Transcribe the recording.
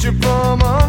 Future from a.